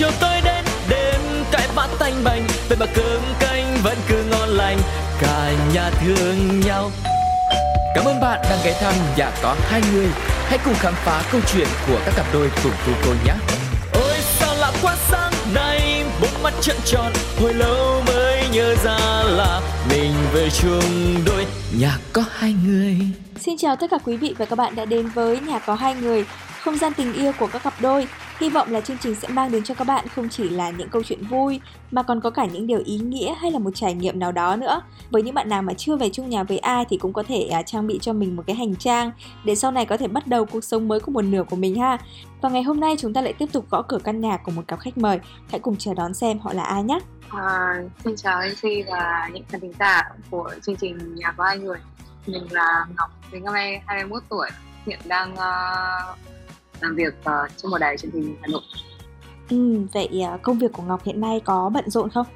chiều tối đến đêm cãi vã tanh bành vậy mà cơm canh vẫn cứ ngon lành cả nhà thương nhau Cảm ơn bạn đang ghé thăm nhà có hai người. Hãy cùng khám phá câu chuyện của các cặp đôi cùng cô cô nhé. Ôi sao lạ quá sáng nay, bốn mắt trợn tròn, hồi lâu mới nhớ ra là mình về chung đôi nhà có hai người. Xin chào tất cả quý vị và các bạn đã đến với Nhà có hai người, không gian tình yêu của các cặp đôi. Hy vọng là chương trình sẽ mang đến cho các bạn không chỉ là những câu chuyện vui mà còn có cả những điều ý nghĩa hay là một trải nghiệm nào đó nữa. Với những bạn nào mà chưa về chung nhà với ai thì cũng có thể uh, trang bị cho mình một cái hành trang để sau này có thể bắt đầu cuộc sống mới của một nửa của mình ha. Và ngày hôm nay chúng ta lại tiếp tục gõ cửa căn nhà của một cặp khách mời. Hãy cùng chờ đón xem họ là ai nhé. À, xin chào MC và những khán thính giả của chương trình Nhà có hai người. Mình là Ngọc, mình năm nay 21 tuổi, hiện đang uh, làm việc uh, trong một đài truyền hình Hà Nội. Ừ, vậy uh, công việc của Ngọc hiện nay có bận rộn không?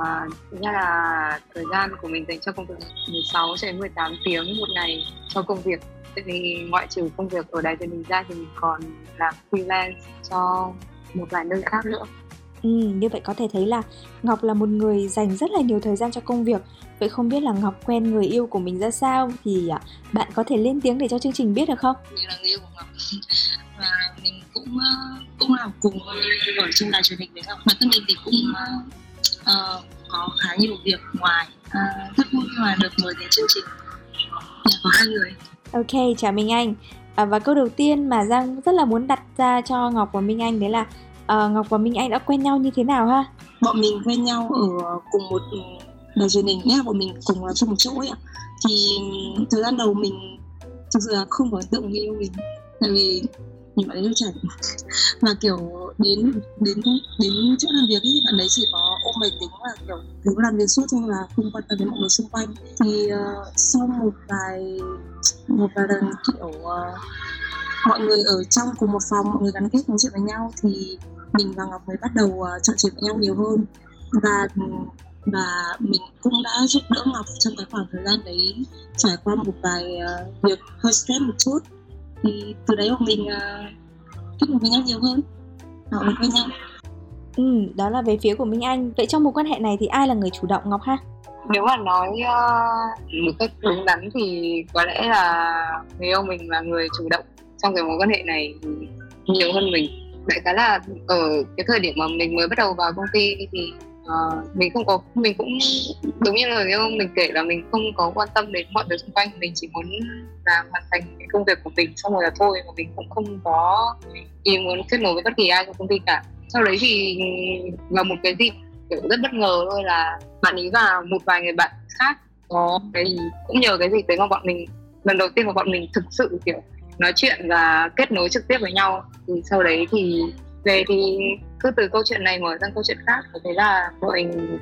À, thực ra là thời gian của mình dành cho công việc 16 cho đến 18 tiếng một ngày cho công việc. Tại vì ngoại trừ công việc ở đài truyền hình ra thì mình còn làm freelance cho một vài nơi khác nữa. Ừ, như vậy có thể thấy là Ngọc là một người dành rất là nhiều thời gian cho công việc. Vậy không biết là Ngọc quen người yêu của mình ra sao thì à, bạn có thể lên tiếng để cho chương trình biết được không? Mình là người yêu của Ngọc và mình cũng uh, cũng làm cùng ở trong đài truyền hình với Ngọc. Bản thân mình thì cũng uh, có khá nhiều việc ngoài. Uh, rất vui mà được mời đến chương trình. Nhà có hai người. Ok, chào Minh Anh. À, và câu đầu tiên mà Giang rất là muốn đặt ra cho Ngọc và Minh Anh đấy là Ờ, Ngọc và Minh Anh đã quen nhau như thế nào ha? Bọn mình quen nhau ở cùng một ừ, đài truyền hình nhé, bọn mình cùng chung trong một chỗ ấy ạ. Thì ừ, thời gian đầu mình thực sự là không có ấn tượng người yêu mình, tại vì mình bạn ấy rất chảnh và kiểu đến đến đến chỗ làm việc ấy bạn ấy chỉ có ôm máy tính là kiểu cứ làm việc suốt thôi là không quan tâm đến mọi người xung quanh thì uh, sau một vài một vài lần kiểu uh, mọi người ở trong cùng một phòng mọi người gắn kết nói chuyện với nhau thì mình và ngọc mới bắt đầu uh, trò chuyện với nhau nhiều hơn và và mình cũng đã giúp đỡ ngọc trong cái khoảng thời gian đấy trải qua một vài uh, việc hơi stress một chút thì từ đấy bọn mình uh, kết nối với nhau nhiều hơn họ mình quen nhau Ừ, đó là về phía của Minh Anh. Vậy trong mối quan hệ này thì ai là người chủ động Ngọc ha? Nếu mà nói uh, một cách đúng đắn thì có lẽ là người yêu mình là người chủ động trong cái mối quan hệ này nhiều hơn mình đại khái là ở cái thời điểm mà mình mới bắt đầu vào công ty thì uh, mình không có mình cũng đúng như lời yêu mình kể là mình không có quan tâm đến mọi thứ xung quanh mình chỉ muốn làm hoàn thành cái công việc của mình xong rồi là thôi mà mình cũng không có ý muốn kết nối với bất kỳ ai trong công ty cả. Sau đấy thì vào một cái dịp kiểu rất bất ngờ thôi là bạn ý và một vài người bạn khác có cái cũng nhờ cái dịp đấy mà bọn mình lần đầu tiên mà bọn mình thực sự kiểu nói chuyện và kết nối trực tiếp với nhau thì sau đấy thì về thì cứ từ câu chuyện này mở sang câu chuyện khác và thế là bọn mình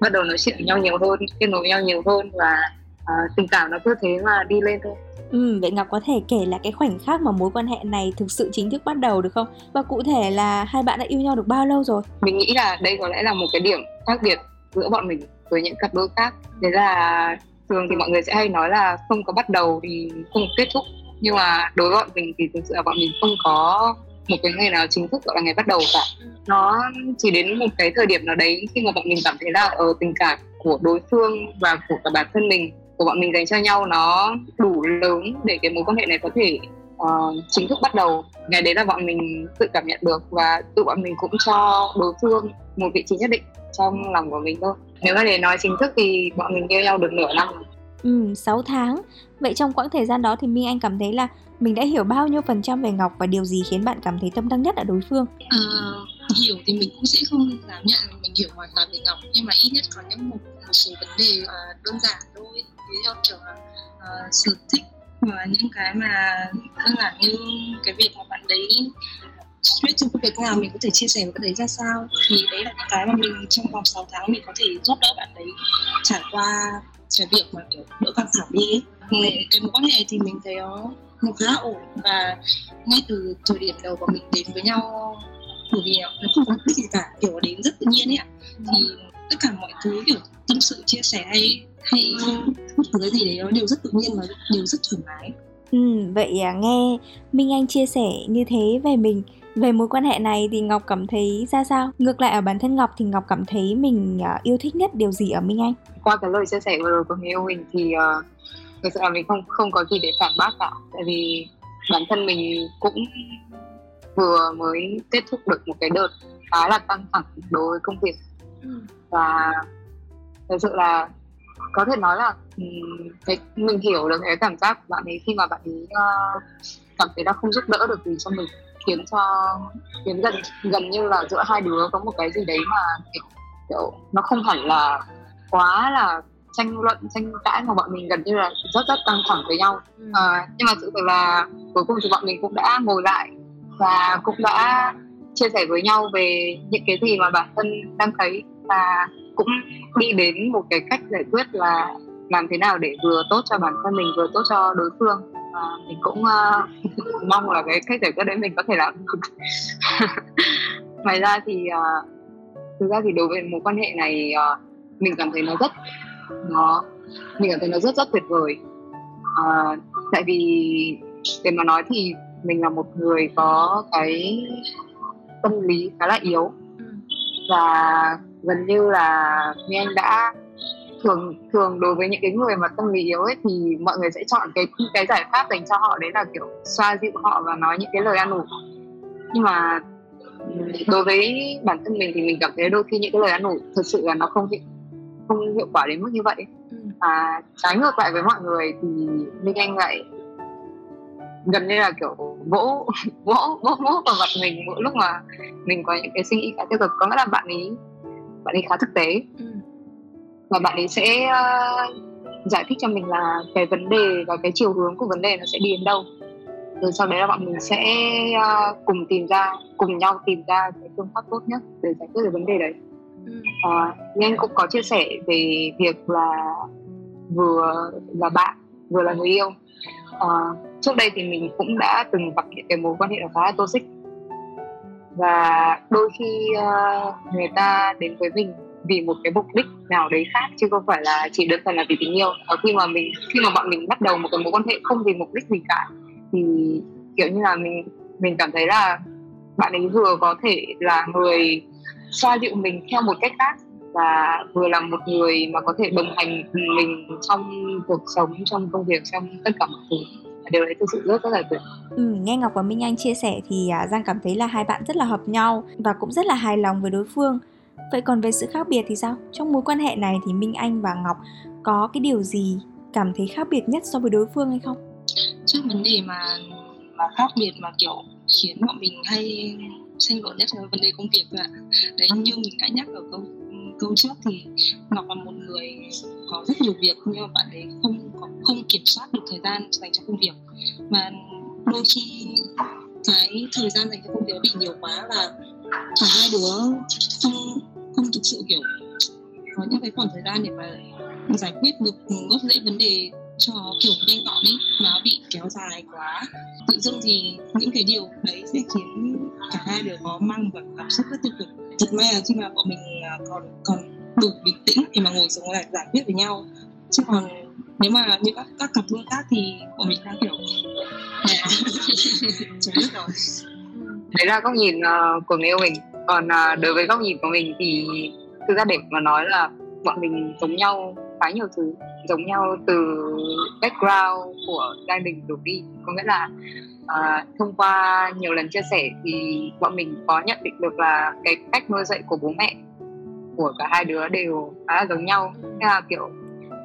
bắt đầu nói chuyện với nhau nhiều hơn kết nối với nhau nhiều hơn và uh, tình cảm nó cứ thế mà đi lên thôi Ừ, vậy Ngọc có thể kể là cái khoảnh khắc mà mối quan hệ này thực sự chính thức bắt đầu được không? Và cụ thể là hai bạn đã yêu nhau được bao lâu rồi? Mình nghĩ là đây có lẽ là một cái điểm khác biệt giữa bọn mình với những cặp đôi khác. Đấy là thường thì mọi người sẽ hay nói là không có bắt đầu thì không có kết thúc nhưng mà đối với bọn mình thì thực sự là bọn mình không có một cái ngày nào chính thức gọi là ngày bắt đầu cả. Nó chỉ đến một cái thời điểm nào đấy khi mà bọn mình cảm thấy là ở tình cảm của đối phương và của cả bản thân mình của bọn mình dành cho nhau nó đủ lớn để cái mối quan hệ này có thể uh, chính thức bắt đầu. Ngày đấy là bọn mình tự cảm nhận được và tự bọn mình cũng cho đối phương một vị trí nhất định trong lòng của mình thôi. Nếu mà để nói chính thức thì bọn mình yêu nhau được nửa năm Ừ, 6 tháng. Vậy trong quãng thời gian đó thì Minh Anh cảm thấy là mình đã hiểu bao nhiêu phần trăm về Ngọc và điều gì khiến bạn cảm thấy tâm đắc nhất ở đối phương? À, hiểu thì mình cũng sẽ không dám nhận mình hiểu hoàn toàn về Ngọc nhưng mà ít nhất có những một, một số vấn đề uh, đơn giản thôi ví dụ kiểu là uh, sở thích và những cái mà đơn giản như cái việc mà bạn đấy stress trong công việc nào mình có thể chia sẻ với bạn đấy ra sao thì đấy là những cái mà mình trong vòng 6 tháng mình có thể giúp đỡ bạn đấy trải qua cái việc mà kiểu đỡ căng thẳng đi ấy. Thì cái mối quan hệ thì mình thấy nó nó khá ổn. Và ngay từ thời điểm đầu bọn mình đến với nhau bởi vì nó không có mục đích gì cả kiểu đến rất tự nhiên ấy ạ. Thì tất cả mọi thứ kiểu tâm sự chia sẻ hay hay bất cứ cái gì đấy nó đều rất tự nhiên và đều rất thoải mái. Ừ, vậy à, nghe Minh Anh chia sẻ như thế về mình về mối quan hệ này thì Ngọc cảm thấy ra sao? Ngược lại ở bản thân Ngọc thì Ngọc cảm thấy mình uh, yêu thích nhất điều gì ở Minh Anh? Qua cái lời chia sẻ vừa rồi của người yêu mình thì uh, thực sự là mình không không có gì để phản bác cả tại vì bản thân mình cũng vừa mới kết thúc được một cái đợt khá là căng thẳng đối với công việc ừ. và thực sự là có thể nói là cái mình hiểu được cái cảm giác của bạn ấy khi mà bạn ấy uh, cảm thấy là không giúp đỡ được gì cho mình khiến cho khiến gần gần như là giữa hai đứa có một cái gì đấy mà kiểu, kiểu nó không hẳn là quá là tranh luận tranh cãi mà bọn mình gần như là rất rất căng thẳng với nhau. À, nhưng mà sự thật là cuối cùng thì bọn mình cũng đã ngồi lại và cũng đã chia sẻ với nhau về những cái gì mà bản thân đang thấy và cũng đi đến một cái cách giải quyết là làm thế nào để vừa tốt cho bản thân mình vừa tốt cho đối phương mình cũng uh, mong là cái cách giải quyết đấy mình có thể làm được. Ngoài ra thì uh, thực ra thì đối với mối quan hệ này uh, mình cảm thấy nó rất nó mình cảm thấy nó rất rất tuyệt vời. Uh, tại vì để mà nói thì mình là một người có cái tâm lý khá là yếu. Ừ. và gần như là như anh đã thường thường đối với những cái người mà tâm lý yếu ấy thì mọi người sẽ chọn cái cái giải pháp dành cho họ đấy là kiểu xoa dịu họ và nói những cái lời an ủi nhưng mà đối với bản thân mình thì mình cảm thấy đôi khi những cái lời an ủi thật sự là nó không hiệu không hiệu quả đến mức như vậy ừ. và trái ngược lại với mọi người thì minh anh lại gần như là kiểu vỗ vỗ vỗ vỗ vào mặt mình mỗi lúc mà mình có những cái suy nghĩ khá tiêu cực có nghĩa là bạn ấy bạn ấy khá thực tế ừ. Và bạn ấy sẽ uh, giải thích cho mình là cái vấn đề và cái chiều hướng của vấn đề nó sẽ đi đến đâu. Rồi sau đấy là bọn mình sẽ uh, cùng tìm ra cùng nhau tìm ra cái phương pháp tốt nhất để giải quyết được vấn đề đấy. Ừ. uh, nhưng cũng có chia sẻ về việc là vừa là bạn vừa là người yêu. Uh, trước đây thì mình cũng đã từng gặp những cái mối quan hệ khá là toxic. Và đôi khi uh, người ta đến với mình vì một cái mục đích nào đấy khác chứ không phải là chỉ đơn thuần là vì tình yêu. Ở khi mà mình khi mà bọn mình bắt đầu một cái mối quan hệ không vì mục đích gì cả thì kiểu như là mình mình cảm thấy là bạn ấy vừa có thể là người xoa dịu mình theo một cách khác và vừa là một người mà có thể đồng hành cùng mình trong cuộc sống trong công việc trong tất cả mọi thứ. Điều đấy thực sự rất rất là tuyệt. Ừ, nghe Ngọc và Minh Anh chia sẻ thì à, Giang cảm thấy là hai bạn rất là hợp nhau và cũng rất là hài lòng với đối phương vậy còn về sự khác biệt thì sao? Trong mối quan hệ này thì Minh Anh và Ngọc có cái điều gì cảm thấy khác biệt nhất so với đối phương hay không? Trước vấn đề mà mà khác biệt mà kiểu khiến bọn mình hay tranh luận nhất là vấn đề công việc ạ. Đấy như mình đã nhắc ở câu câu trước thì ngọc là một người có rất nhiều việc nhưng mà bạn ấy không có, không kiểm soát được thời gian dành cho công việc. Và đôi khi cái thời gian dành cho công việc bị nhiều quá và cả hai đứa không không thực sự, kiểu, có những cái khoảng thời gian để mà giải quyết được gốc rễ vấn đề cho, kiểu, nhanh gọn ấy, mà bị kéo dài quá. Tự dưng thì những cái điều đấy sẽ khiến cả hai đều có mang và cảm xúc rất tiêu cực. Thật may là khi mà bọn mình à, còn còn đủ bình tĩnh thì mà ngồi xuống lại giải quyết với nhau. Chứ còn nếu mà như các các cặp đôi khác thì bọn mình đang, kiểu chán rồi đấy là góc nhìn uh, của người yêu mình. Còn uh, đối với góc nhìn của mình thì thực ra để mà nói là bọn mình giống nhau khá nhiều thứ giống nhau từ background của gia đình đổ đi. Có nghĩa là uh, thông qua nhiều lần chia sẻ thì bọn mình có nhận định được là cái cách nuôi dạy của bố mẹ của cả hai đứa đều khá là giống nhau. Thế là kiểu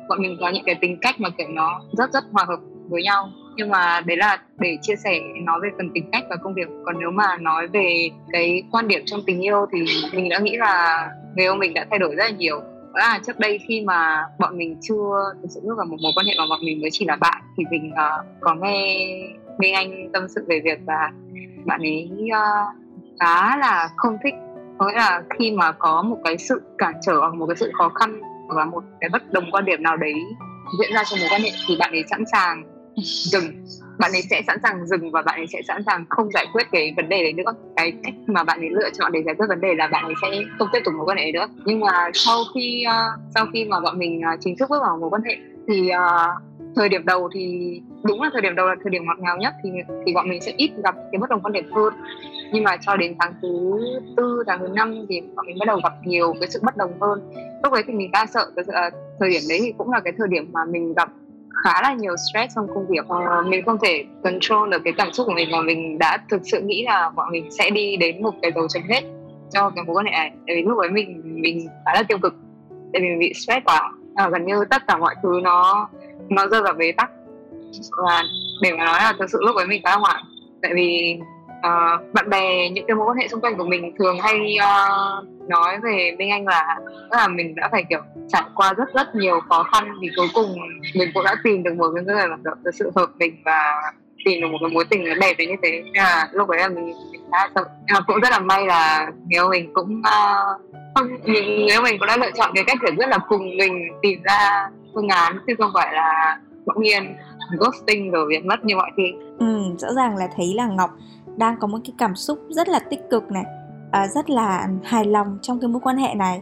bọn mình có những cái tính cách mà kiểu nó rất rất hòa hợp với nhau nhưng mà đấy là để chia sẻ nói về phần tính cách và công việc. Còn nếu mà nói về cái quan điểm trong tình yêu thì mình đã nghĩ là người yêu mình đã thay đổi rất là nhiều. Là trước đây khi mà bọn mình chưa thực sự bước vào một mối quan hệ mà bọn mình mới chỉ là bạn thì mình uh, có nghe Minh Anh tâm sự về việc là bạn ấy uh, khá là không thích. Có nghĩa là khi mà có một cái sự cản trở hoặc một cái sự khó khăn và một cái bất đồng quan điểm nào đấy diễn ra trong mối quan hệ thì bạn ấy sẵn sàng dừng. Bạn ấy sẽ sẵn sàng dừng và bạn ấy sẽ sẵn sàng không giải quyết cái vấn đề đấy nữa. Cái cách mà bạn ấy lựa chọn để giải quyết vấn đề là bạn ấy sẽ không tiếp tục mối quan hệ nữa. Nhưng mà sau khi uh, sau khi mà bọn mình uh, chính thức bước vào mối quan hệ thì uh, thời điểm đầu thì đúng là thời điểm đầu là thời điểm ngọt ngào nhất thì thì bọn mình sẽ ít gặp cái bất đồng quan điểm hơn. Nhưng mà cho đến tháng thứ tư tháng thứ năm thì bọn mình bắt đầu gặp nhiều cái sự bất đồng hơn. Lúc đấy thì mình đang sợ cái uh, thời điểm đấy thì cũng là cái thời điểm mà mình gặp khá là nhiều stress trong công việc. Uh, mình không thể control được cái cảm xúc của mình mà mình đã thực sự nghĩ là bọn mình sẽ đi đến một cái dấu chấm hết cho cái mối quan hệ này. Tại vì lúc ấy mình mình khá là tiêu cực tại vì mình bị stress quá. À, gần như tất cả mọi thứ nó nó rơi vào bế tắc. Và để mà nói là thực sự lúc ấy mình khá là hoảng tại vì uh, bạn bè những cái mối quan hệ xung quanh của mình thường hay uh, nói về bên anh là tức là mình đã phải kiểu trải qua rất rất nhiều khó khăn thì cuối cùng mình cũng đã tìm được một cái người mà thực sự hợp mình và tìm được một cái mối tình nó đẹp đến như thế. Nên là lúc đấy là mình, mình đã sợ. Nhưng mà cũng rất là may là người mình cũng uh, không người mình cũng đã lựa chọn cái cách để rất là cùng mình tìm ra phương án chứ không phải là bỗng nhiên ghosting rồi biến mất như mọi khi ừ rõ ràng là thấy là ngọc đang có một cái cảm xúc rất là tích cực này à, rất là hài lòng trong cái mối quan hệ này.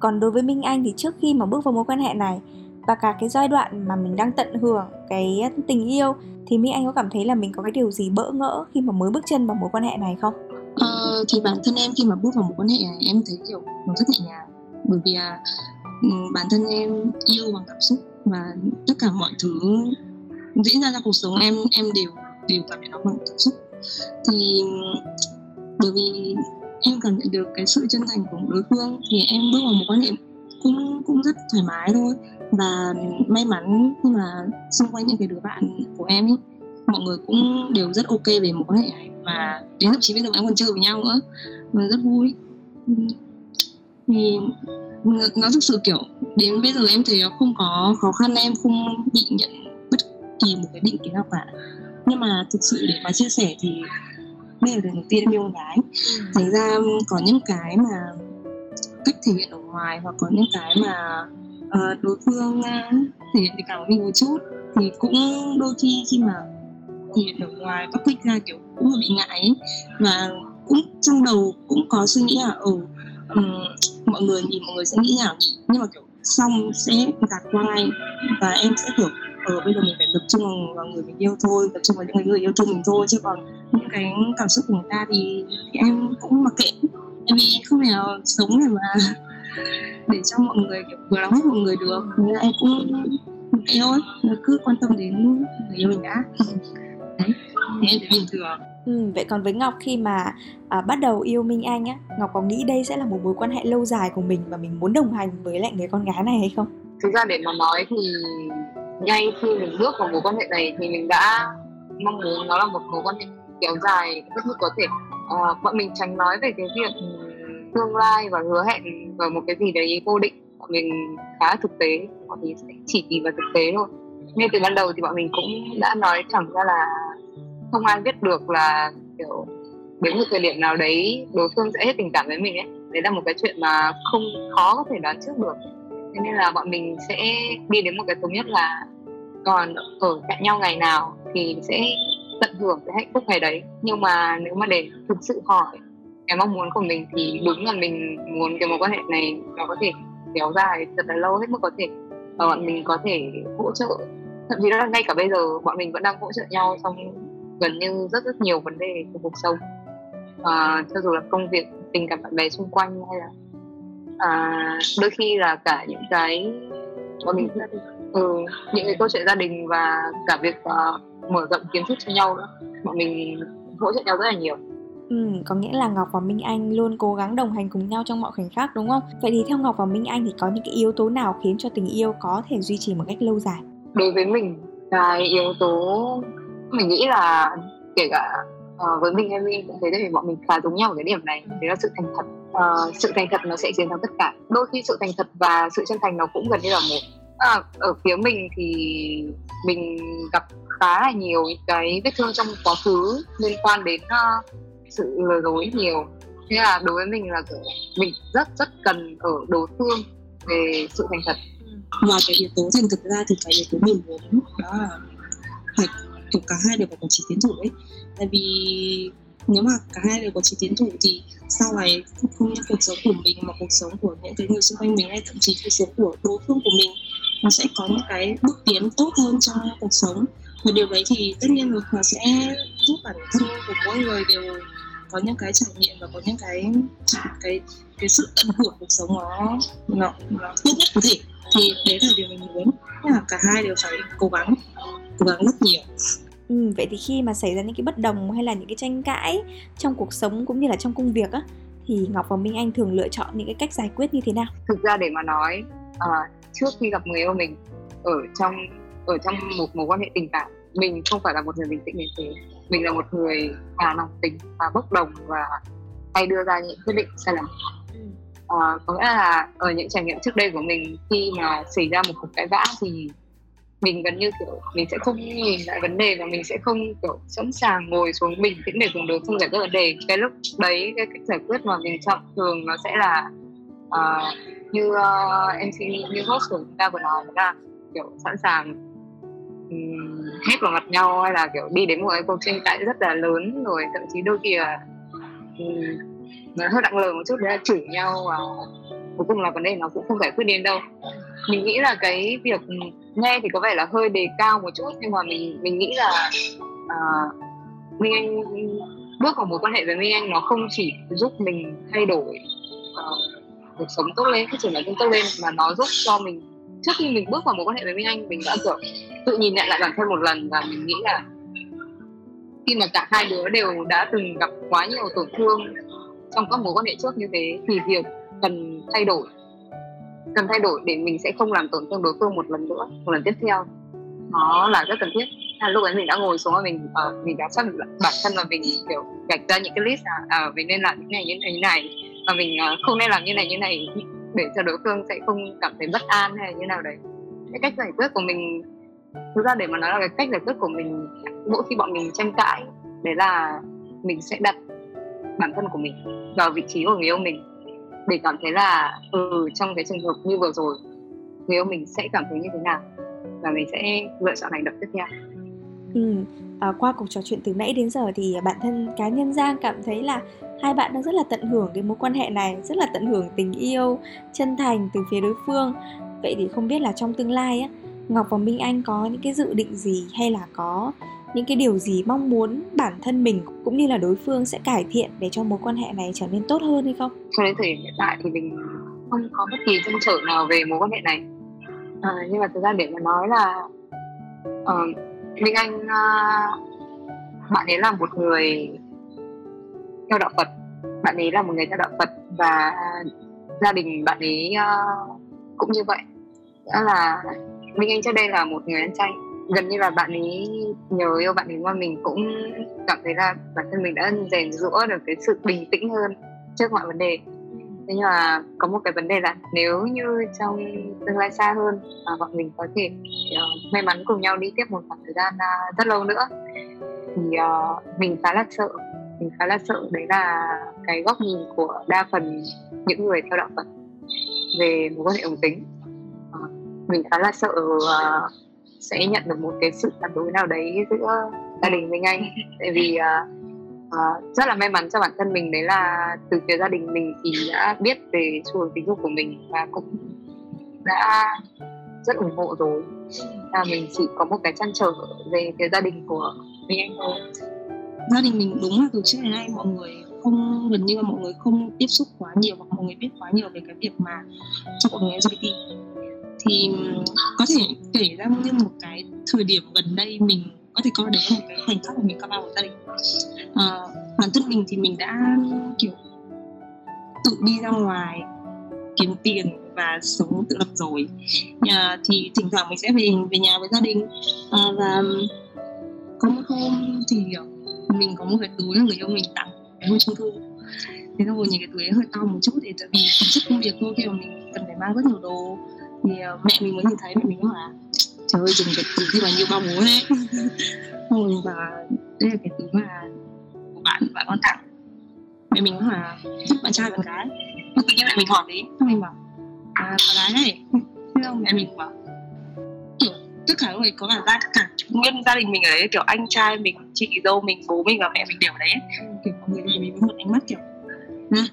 Còn đối với minh anh thì trước khi mà bước vào mối quan hệ này và cả cái giai đoạn mà mình đang tận hưởng cái tình yêu thì minh anh có cảm thấy là mình có cái điều gì bỡ ngỡ khi mà mới bước chân vào mối quan hệ này không? Ờ, thì bản thân em khi mà bước vào mối quan hệ này em thấy kiểu nó rất nhẹ nhàng. Bởi vì à, bản thân em yêu bằng cảm xúc và tất cả mọi thứ diễn ra trong cuộc sống em em đều đều cảm nhận nó bằng cảm xúc thì, bởi vì em cảm nhận được cái sự chân thành của đối phương thì em bước vào một quan hệ cũng cũng rất thoải mái thôi. Và may mắn khi mà xung quanh những cái đứa bạn của em ấy mọi người cũng đều rất ok về mối quan hệ này. Và đến thậm chí bây giờ em còn chơi với nhau nữa, và rất vui. Thì nó thực sự kiểu, đến bây giờ em thấy nó không có khó khăn, em không bị nhận bất kỳ một cái định kiến nào cả nhưng mà thực sự để mà chia sẻ thì đây là lần đầu tiên em yêu gái. Thành ra có những cái mà cách thể hiện ở ngoài hoặc có những cái mà uh, đối phương uh, thể hiện tình cảm của mình một chút thì cũng đôi khi khi mà thể hiện ở ngoài các kích ra kiểu cũng bị ngại ấy. và cũng trong đầu cũng có suy nghĩ là ở ừ, um, mọi người nhìn mọi người sẽ nghĩ nào nhỉ nhưng mà kiểu xong sẽ gạt qua ngay và em sẽ kiểu ờ, bây giờ mình phải tập trung vào người mình yêu thôi tập trung vào những người yêu thương mình thôi chứ còn những cái cảm xúc của người ta thì, thì em cũng mặc kệ. Em vì không thể nào sống để mà để cho mọi người kiểu vừa lòng hết mọi người được. Nên em cũng kệ thôi cứ quan tâm đến người yêu mình đã. Đấy thì em thấy bình thường. Ừ, vậy còn với Ngọc khi mà à, bắt đầu yêu Minh Anh á, Ngọc có nghĩ đây sẽ là một mối quan hệ lâu dài của mình và mình muốn đồng hành với lại người con gái này hay không? Thực ra để mà nói thì ngay khi mình bước vào mối quan hệ này thì mình đã mong muốn nó là một mối quan hệ kéo dài rất mức có thể. À, bọn mình tránh nói về cái việc tương lai và hứa hẹn và một cái gì đấy vô định. Bọn mình khá thực tế bọn mình sẽ chỉ nhìn vào thực tế thôi. Ngay từ ban đầu thì bọn mình cũng đã nói thẳng ra là không ai biết được là kiểu đến một thời điểm nào đấy đối phương sẽ hết tình cảm với mình ấy. Đấy là một cái chuyện mà không khó có thể đoán trước được thế nên là bọn mình sẽ đi đến một cái thống nhất là còn ở cạnh nhau ngày nào thì sẽ tận hưởng cái hạnh phúc ngày đấy. Nhưng mà nếu mà để thực sự hỏi cái mong muốn của mình thì đúng là mình muốn cái mối quan hệ này nó có thể kéo dài thật là lâu hết mức có thể. Và bọn mình có thể hỗ trợ. Thậm chí là ngay cả bây giờ bọn mình vẫn đang hỗ trợ nhau trong gần như rất rất nhiều vấn đề của cuộc sống. À, cho dù là công việc tình cảm bạn bè xung quanh hay là à, đôi khi là cả những cái bọn mình ừ, những cái câu chuyện gia đình và cả việc uh, mở rộng kiến thức cho nhau nữa bọn mình hỗ trợ nhau rất là nhiều Ừ, có nghĩa là Ngọc và Minh Anh luôn cố gắng đồng hành cùng nhau trong mọi khoảnh khắc đúng không? Vậy thì theo Ngọc và Minh Anh thì có những cái yếu tố nào khiến cho tình yêu có thể duy trì một cách lâu dài? Đối với mình, cái yếu tố mình nghĩ là kể cả uh, với mình hay Minh cũng thấy thì bọn mình khá giống nhau ở cái điểm này đấy là sự thành thật uh, sự thành thật nó sẽ chiến thắng tất cả. Đôi khi sự thành thật và sự chân thành nó cũng gần như là một. À, ở phía mình thì mình gặp khá là nhiều cái vết thương trong quá khứ liên quan đến uh, sự lừa dối nhiều. Thế là đối với mình là mình rất rất cần ở đối phương về sự thành thật. Ừ. Ngoài cái yếu tố thành thực ra thì cái yếu tố mình muốn đó là phải cả hai đều phải có chỉ tiến thủ ấy tại vì nếu mà cả hai đều có chí tiến thủ thì sau này không những cuộc sống của mình mà cuộc sống của những cái người xung quanh mình hay thậm chí cuộc sống của đối phương của mình nó sẽ có những cái bước tiến tốt hơn trong cuộc sống. Và điều đấy thì tất nhiên là nó sẽ giúp bản thân của mỗi người đều có những cái trải nghiệm và có những cái cái cái sự tận hưởng cuộc sống nó nó, nó tốt nhất có thể. Thì đấy là điều mình muốn. Là cả hai đều phải cố gắng cố gắng rất nhiều. Ừ, vậy thì khi mà xảy ra những cái bất đồng hay là những cái tranh cãi trong cuộc sống cũng như là trong công việc á thì Ngọc và Minh Anh thường lựa chọn những cái cách giải quyết như thế nào? thực ra để mà nói à, trước khi gặp người yêu mình ở trong ở trong một mối quan hệ tình cảm mình không phải là một người bình tĩnh như thế. Mình là một người à nóng tính và bốc đồng và hay đưa ra những quyết định sai lầm. À, có nghĩa là ở những trải nghiệm trước đây của mình khi mà xảy ra một cuộc cãi vã thì mình gần như kiểu mình sẽ không nhìn lại vấn đề và mình sẽ không kiểu sẵn sàng ngồi xuống mình tĩnh để cùng đối phương giải quyết vấn đề. Cái lúc đấy cái cách giải quyết mà mình chọn thường nó sẽ là uh, như ờ, uh, mc như host của chúng ta vừa nói là kiểu sẵn sàng um, hết vào mặt nhau hay là kiểu đi đến một cái cuộc tranh cãi rất là lớn rồi thậm chí đôi khi là um, nó hơi nặng lời một chút đấy là chửi nhau và cuối cùng là vấn đề nó cũng không giải quyết đến đâu. Mình nghĩ là cái việc nghe thì có vẻ là hơi đề cao một chút nhưng mà mình mình nghĩ là uh, minh anh bước vào mối quan hệ với minh anh nó không chỉ giúp mình thay đổi uh, cuộc sống tốt lên phát triển bản thân tốt lên mà nó giúp cho mình trước khi mình bước vào mối quan hệ với minh anh mình đã kiểu tự nhìn nhận lại bản thân một lần và mình nghĩ là khi mà cả hai đứa đều đã từng gặp quá nhiều tổn thương trong các mối quan hệ trước như thế thì việc cần thay đổi. Cần thay đổi để mình sẽ không làm tổn thương đối phương một lần nữa một lần tiếp theo. Nó là rất cần thiết. À, lúc ấy mình đã ngồi xuống và mình uh, mình đã xác định bản thân và mình kiểu gạch ra những cái list là à, uh, mình nên làm như này như này như này. Và mình uh, không nên làm như này như này để cho đối phương sẽ không cảm thấy bất an hay như nào đấy. Cái cách giải quyết của mình thực ra để mà nói là cái cách giải quyết của mình mỗi khi bọn mình tranh cãi đấy là mình sẽ đặt bản thân của mình vào vị trí của người yêu mình để cảm thấy là ừ trong cái trường hợp như vừa rồi người yêu mình sẽ cảm thấy như thế nào và mình sẽ lựa chọn hành động tiếp theo Ừ, à, qua cuộc trò chuyện từ nãy đến giờ thì bản thân cá nhân Giang cảm thấy là hai bạn đang rất là tận hưởng cái mối quan hệ này, rất là tận hưởng tình yêu chân thành từ phía đối phương. Vậy thì không biết là trong tương lai á, Ngọc và Minh Anh có những cái dự định gì hay là có những cái điều gì mong muốn bản thân mình cũng như là đối phương sẽ cải thiện để cho mối quan hệ này trở nên tốt hơn hay không? cho đến thời điểm hiện tại thì mình không có bất kỳ trăn trở nào về mối quan hệ này. À, nhưng mà thực ra để mà nói là uh, Minh Anh uh, bạn ấy là một người theo đạo Phật. Bạn ấy là một người theo đạo Phật và gia đình bạn ấy uh, cũng như vậy. Đó là Minh Anh trước đây là một người ăn chay gần như là bạn ấy nhớ yêu bạn ấy mà mình cũng cảm thấy là bản thân mình đã rèn rũa được cái sự bình tĩnh hơn trước mọi vấn đề. Thế nhưng mà có một cái vấn đề là nếu như trong tương lai xa hơn mà bọn mình có thể uh, may mắn cùng nhau đi tiếp một khoảng thời gian uh, rất lâu nữa thì uh, mình khá là sợ. Mình khá là sợ đấy là cái góc nhìn của đa phần những người theo đạo Phật về mối quan hệ đồng tính uh, ờ, mình khá là sợ uh, sẽ nhận được một cái sự phản đối nào đấy giữa gia đình mình Anh. Tại vì uh, uh, rất là may mắn cho bản thân mình đấy là từ phía gia đình mình thì đã biết về xu hướng tình dục của mình và cũng đã rất ủng hộ rồi. Là mình chỉ có một cái chăn trở về phía gia đình của mình Anh thôi. Gia đình mình đúng là từ trước đến nay mọi người không gần như là mọi người không tiếp xúc quá nhiều hoặc mọi người biết quá nhiều về cái việc mà cho mọi người LGBT thì có thể kể ra như một cái thời điểm gần đây mình có thể coi đấy là một cái khoảnh khắc mà mình come out của gia đình. À, bản thân mình thì mình đã kiểu tự đi ra ngoài kiếm tiền và sống tự lập rồi. À, thì thỉnh thoảng mình sẽ về về nhà với gia đình. À, và có một hôm thì mình có một cái túi là người yêu mình tặng cái hôm trung thu. Thế xong rồi nhìn cái túi hơi to một chút để tại vì tính chất công việc thôi khi mà mình cần phải mang rất nhiều đồ thì ờ, mẹ mình mới nhìn thấy mẹ mình nói là trời ơi dùng cái từ gì mà như bao bố đấy. Xong mình và đây là cái thứ mà của bạn bạn con tặng. Mẹ mình nói là bạn trai bạn gái. Tự nhiên mẹ mình hỏi đấy. Xong mình bảo à bạn gái này. Thế xong mẹ mình bảo kiểu tất cả người có cả gia cả nguyên gia đình mình ở đấy kiểu anh trai mình chị dâu mình bố mình và mẹ mình đều ở đấy. Kiểu mọi người nhìn mình với một ánh mắt kiểu à,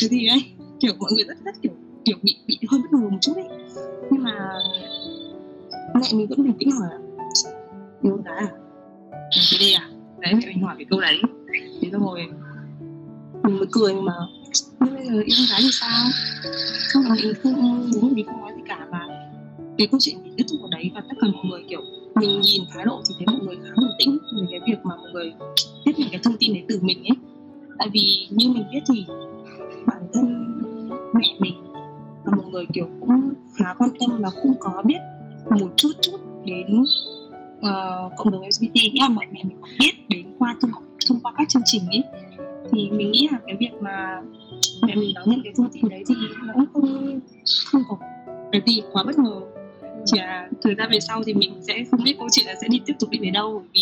cái gì đấy? Kiểu mọi người rất rất kiểu kiểu bị bị hơi bất ngờ một chút ấy. Nhưng mà mẹ mình vẫn bình tĩnh hỏi yêu gái à? Cái đây à? Đấy mẹ mình hỏi cái câu đấy. Thế xong rồi mình mới cười mà nhưng bây giờ yêu gái thì sao? Xong rồi mình không bố mình không nói gì cả mà. Cái câu chuyện thì kết thúc ở đấy và tất cả mọi người kiểu mình nhìn thái độ thì thấy mọi người khá bình tĩnh về cái việc mà mọi người tiếp nhận cái thông tin đấy từ mình ấy. Tại vì như mình biết thì bản thân mẹ mình và mọi người kiểu cũng khá quan tâm và cũng có biết một chút chút đến uh, cộng đồng LGBT nhá mọi mẹ mình có biết đến qua thông thông qua các chương trình ấy. Thì mình nghĩ là cái việc mà mẹ mình đón nhận cái thông tin đấy thì nó cũng không không có cái gì quá bất ngờ. Chỉ là thời gian về sau thì mình sẽ không biết câu chuyện là sẽ đi tiếp tục đi về đâu vì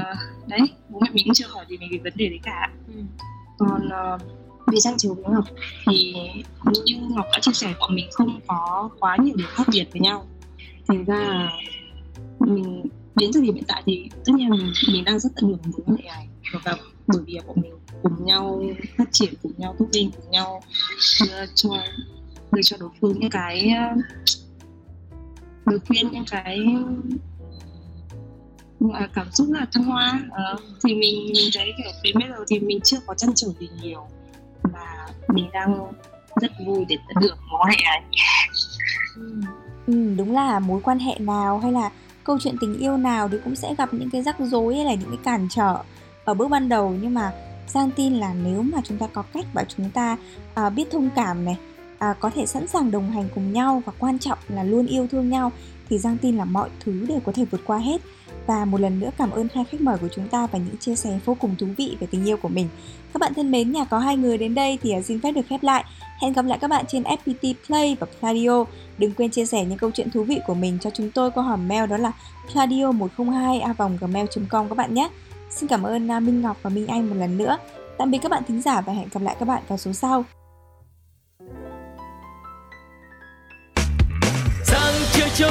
uh, đấy bố mẹ mình cũng chưa hỏi gì về cái vấn đề đấy cả. Ừ. còn uh, về trang trường với ngọc? Thì như ngọc đã chia sẻ bọn mình không có quá nhiều điểm khác biệt với nhau. Thành ra là mình đến thời điểm hiện tại thì tất nhiên mình, mình đang rất tận hưởng với mối quan này. Và bởi vì bọn mình cùng nhau phát triển cùng nhau thúc lên cùng nhau đưa cho đưa cho đối phương những cái lời khuyên những cái à, cảm xúc là thăng hoa. Uh, thì mình nhìn thấy kiểu đến bây giờ thì mình chưa có chăn trở gì nhiều mình đang rất vui để tận hưởng mối quan hệ này ừ, đúng là mối quan hệ nào hay là câu chuyện tình yêu nào thì cũng sẽ gặp những cái rắc rối hay là những cái cản trở ở bước ban đầu. Nhưng mà Giang tin là nếu mà chúng ta có cách và chúng ta à, biết thông cảm này à, có thể sẵn sàng đồng hành cùng nhau và quan trọng là luôn yêu thương nhau thì Giang tin là mọi thứ đều có thể vượt qua hết và một lần nữa cảm ơn hai khách mời của chúng ta và những chia sẻ vô cùng thú vị về tình yêu của mình. Các bạn thân mến, nhà có hai người đến đây thì à, xin phép được khép lại. Hẹn gặp lại các bạn trên FPT Play và Pladio. Đừng quên chia sẻ những câu chuyện thú vị của mình cho chúng tôi qua hòm mail đó là pladio102a.gmail.com các bạn nhé. Xin cảm ơn à, Minh Ngọc và Minh Anh một lần nữa. Tạm biệt các bạn thính giả và hẹn gặp lại các bạn vào số sau. Chiều chiều